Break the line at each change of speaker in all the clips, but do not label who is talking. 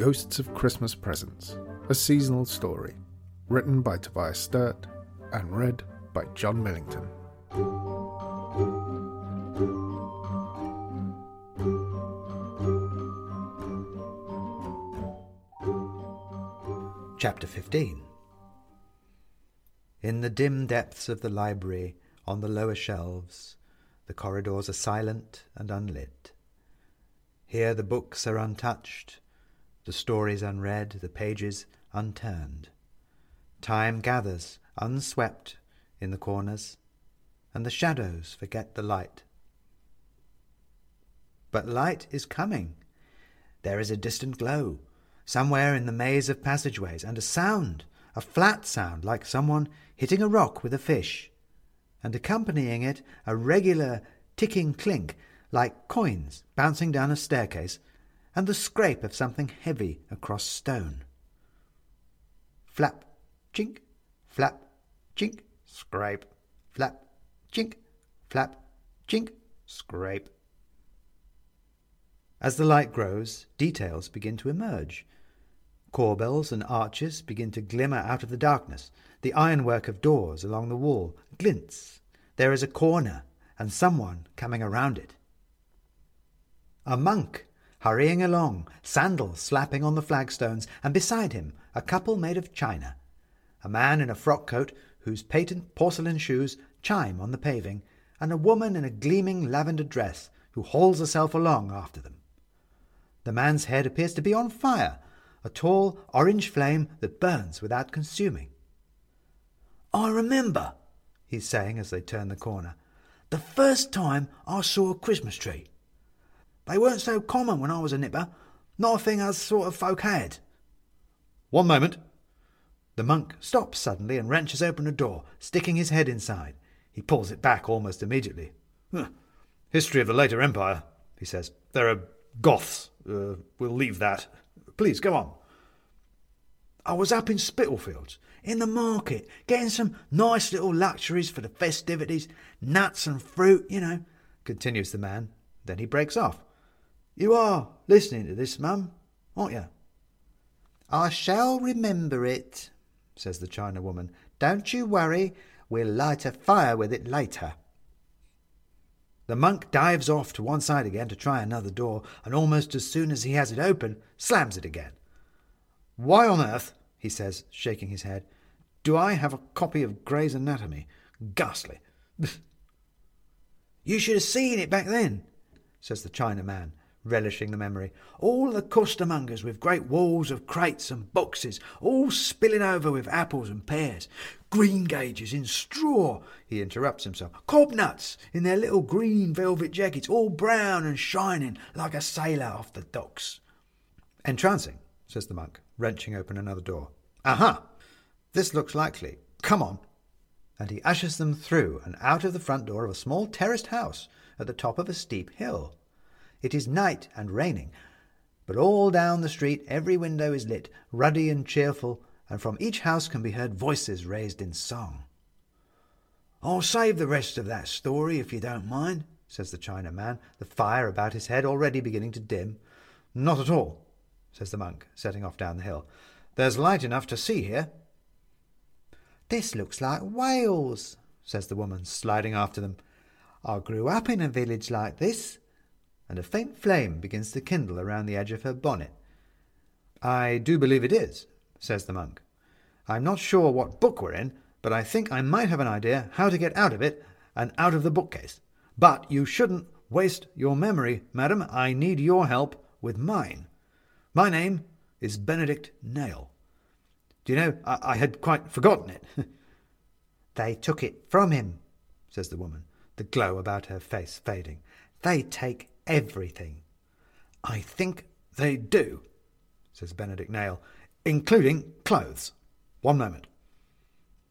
Ghosts of Christmas Presents, a seasonal story, written by Tobias Sturt and read by Jon Millington.
Chapter 15 In the dim depths of the library, on the lower shelves, the corridors are silent and unlit. Here the books are untouched, the stories unread, the pages unturned. Time gathers, unswept, in the corners, and the shadows forget the light. But light is coming. There is a distant glow, somewhere in the maze of passageways, and a sound, a flat sound like someone hitting a rock with a fish and accompanying it a regular ticking clink like coins bouncing down a staircase and the scrape of something heavy across stone. Flap, chink, flap, chink, scrape, flap, chink, flap, chink, scrape. As the light grows, details begin to emerge. Corbels and arches begin to glimmer out of the darkness. The ironwork of doors along the wall glints. There is a corner and someone coming around it. A monk hurrying along, sandals slapping on the flagstones, and beside him a couple made of china. A man in a frock coat whose patent porcelain shoes chime on the paving, and a woman in a gleaming lavender dress who hauls herself along after them. The man's head appears to be on fire, a tall orange flame that burns without consuming. I remember, he's saying as they turn the corner, the first time I saw a Christmas tree. They weren't so common when I was a nipper, not a thing us sort of folk had. One moment. The monk stops suddenly and wrenches open a door, sticking his head inside. He pulls it back almost immediately. History of the later empire, he says. There are Goths. Uh, we'll leave that. Please, go on. I was up in Spitalfields, in the market, getting some nice little luxuries for the festivities, nuts and fruit, you know, continues the man. Then he breaks off. You are listening to this, mum, aren't you? I shall remember it, says the China woman. Don't you worry, we'll light a fire with it later. The monk dives off to one side again to try another door, and almost as soon as he has it open, slams it again. Why on earth, he says, shaking his head, do I have a copy of Gray's Anatomy? Ghastly. you should have seen it back then, says the China man, relishing the memory. All the costermongers with great walls of crates and boxes, all spilling over with apples and pears. Greengages in straw, he interrupts himself. Cobnuts in their little green velvet jackets, all brown and shining like a sailor off the docks. Entrancing, says the monk, wrenching open another door. Aha! This looks likely. Come on. And he ushers them through and out of the front door of a small terraced house at the top of a steep hill. It is night and raining, but all down the street every window is lit, ruddy and cheerful, and from each house can be heard voices raised in song. I'll save the rest of that story if you don't mind, says the China man, the fire about his head already beginning to dim. Not at all, says the monk, setting off down the hill. There's light enough to see here. This looks like Wales, says the woman, sliding after them. I grew up in a village like this and a faint flame begins to kindle around the edge of her bonnet. I do believe it is, says the monk. I'm not sure what book we're in, but I think I might have an idea how to get out of it and out of the bookcase. But you shouldn't waste your memory, madam. I need your help with mine. My name is Benedict Nail. Do you know, I, I had quite forgotten it. they took it from him, says the woman, the glow about her face fading. They take everything. I think they do, says Benedict Nail, including clothes. One moment.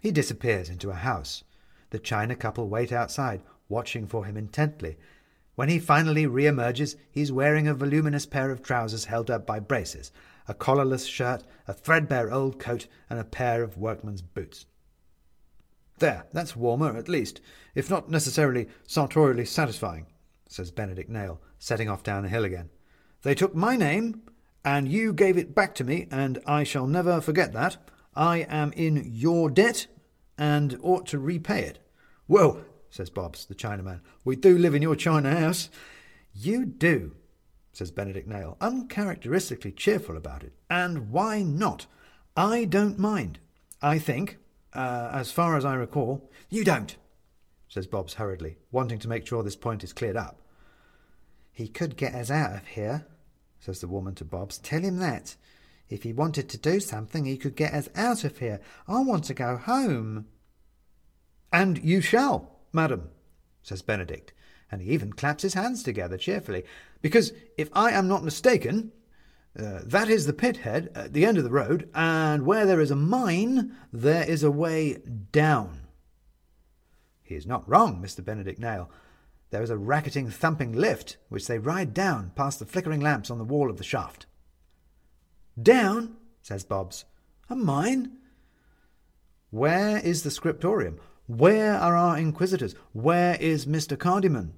He disappears into a house. The China couple wait outside, watching for him intently. When he finally re-emerges, he's wearing a voluminous pair of trousers held up by braces, a collarless shirt, a threadbare old coat, and a pair of workman's boots. There, that's warmer, at least, if not necessarily sartorially satisfying says Benedict Nail, setting off down the hill again. They took my name and you gave it back to me, and I shall never forget that. I am in your debt and ought to repay it. Well, says Bobs, the Chinaman, we do live in your China house. You do, says Benedict Nail, uncharacteristically cheerful about it. And why not? I don't mind. I think, uh, as far as I recall, you don't, says Bobs hurriedly, wanting to make sure this point is cleared up. He could get us out of here, says the woman to Bobs. Tell him that. If he wanted to do something, he could get us out of here. I want to go home. And you shall, madam, says Benedict, and he even claps his hands together cheerfully, because if I am not mistaken, uh, that is the pit head at the end of the road, and where there is a mine, there is a way down. He is not wrong, Mr. Benedict Nail. There is a racketing, thumping lift, which they ride down past the flickering lamps on the wall of the shaft. Down, says Bobs. A mine? Where is the scriptorium? Where are our inquisitors? Where is Mr. Cardyman?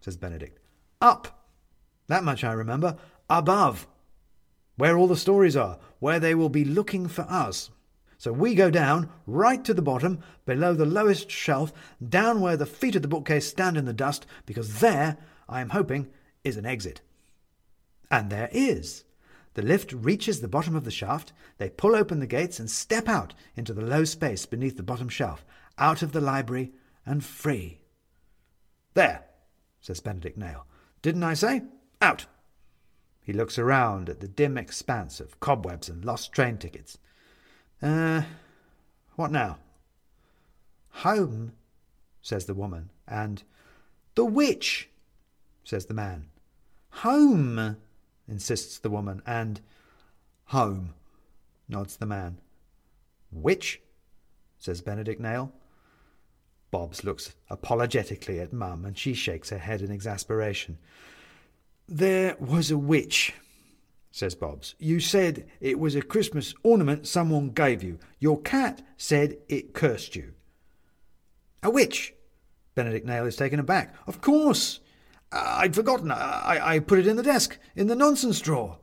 says Benedict. Up! That much I remember. Above! Where all the stories are, where they will be looking for us. So we go down, right to the bottom, below the lowest shelf, down where the feet of the bookcase stand in the dust, because there, I am hoping, is an exit. And there is. The lift reaches the bottom of the shaft, they pull open the gates and step out into the low space beneath the bottom shelf, out of the library and free. There, says Benedict Nail. Didn't I say? Out! He looks around at the dim expanse of cobwebs and lost train tickets. Uh, what now? Home, says the woman, and the witch, says the man. Home, insists the woman, and home, nods the man. Which? says Benedict Nail. Bobs looks apologetically at Mum, and she shakes her head in exasperation. There was a witch, says Bobbs. You said it was a Christmas ornament someone gave you. Your cat said it cursed you. A witch? Benedict Nail is taken aback. Of course. I'd forgotten. I, I put it in the desk, in the nonsense drawer.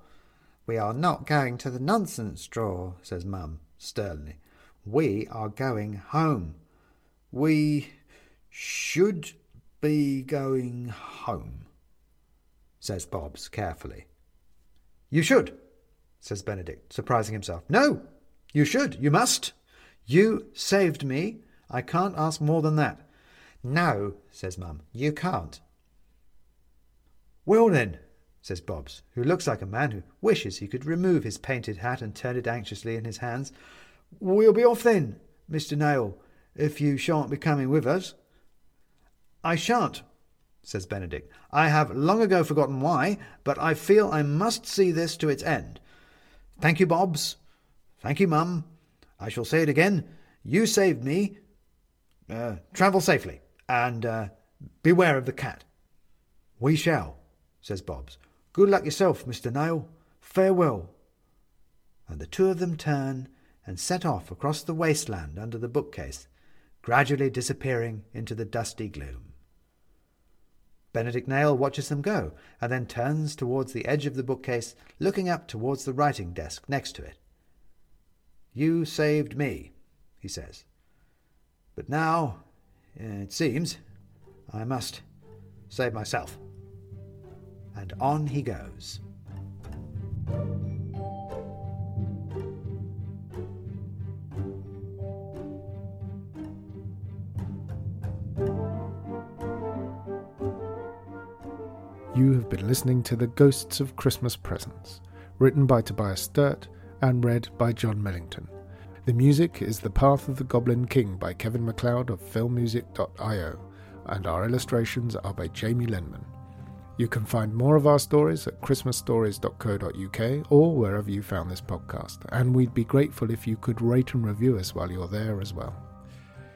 We are not going to the nonsense drawer, says Mum sternly. We are going home. We should be going home, says Bobbs carefully. You should, says Benedict, surprising himself. No, you should. You must. You saved me. I can't ask more than that. No, says Mum, you can't. Well then, says Bobs, who looks like a man who wishes he could remove his painted hat and turn it anxiously in his hands. We'll be off then, Mr. Nail, if you shan't be coming with us. I shan't, says Benedict. I have long ago forgotten why, but I feel I must see this to its end. Thank you, Bobbs. Thank you, Mum. I shall say it again. You saved me. Uh, travel safely, and uh, beware of the cat. We shall, says Bobbs. Good luck yourself, Mr. Nail. Farewell. And the two of them turn and set off across the wasteland under the bookcase, gradually disappearing into the dusty gloom. Benedict Nail watches them go, and then turns towards the edge of the bookcase, looking up towards the writing desk next to it. You saved me, he says. But now, it seems, I must save myself. And on he goes.
Been listening to The Ghosts of Christmas Presents, written by Tobias Sturt and read by Jon Millington. The music is The Path of the Goblin King by Kevin MacLeod of filmmusic.io, and our illustrations are by Jamie Lenman. You can find more of our stories at christmasstories.co.uk or wherever you found this podcast, and we'd be grateful if you could rate and review us while you're there as well.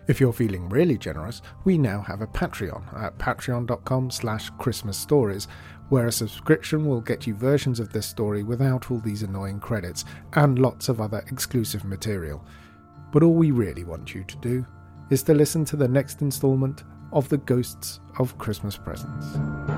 If you're feeling really generous, we now have a Patreon at patreon.com slash Christmas Stories, where a subscription will get you versions of this story without all these annoying credits and lots of other exclusive material. But all we really want you to do is to listen to the next instalment of The Ghosts of Christmas Presents.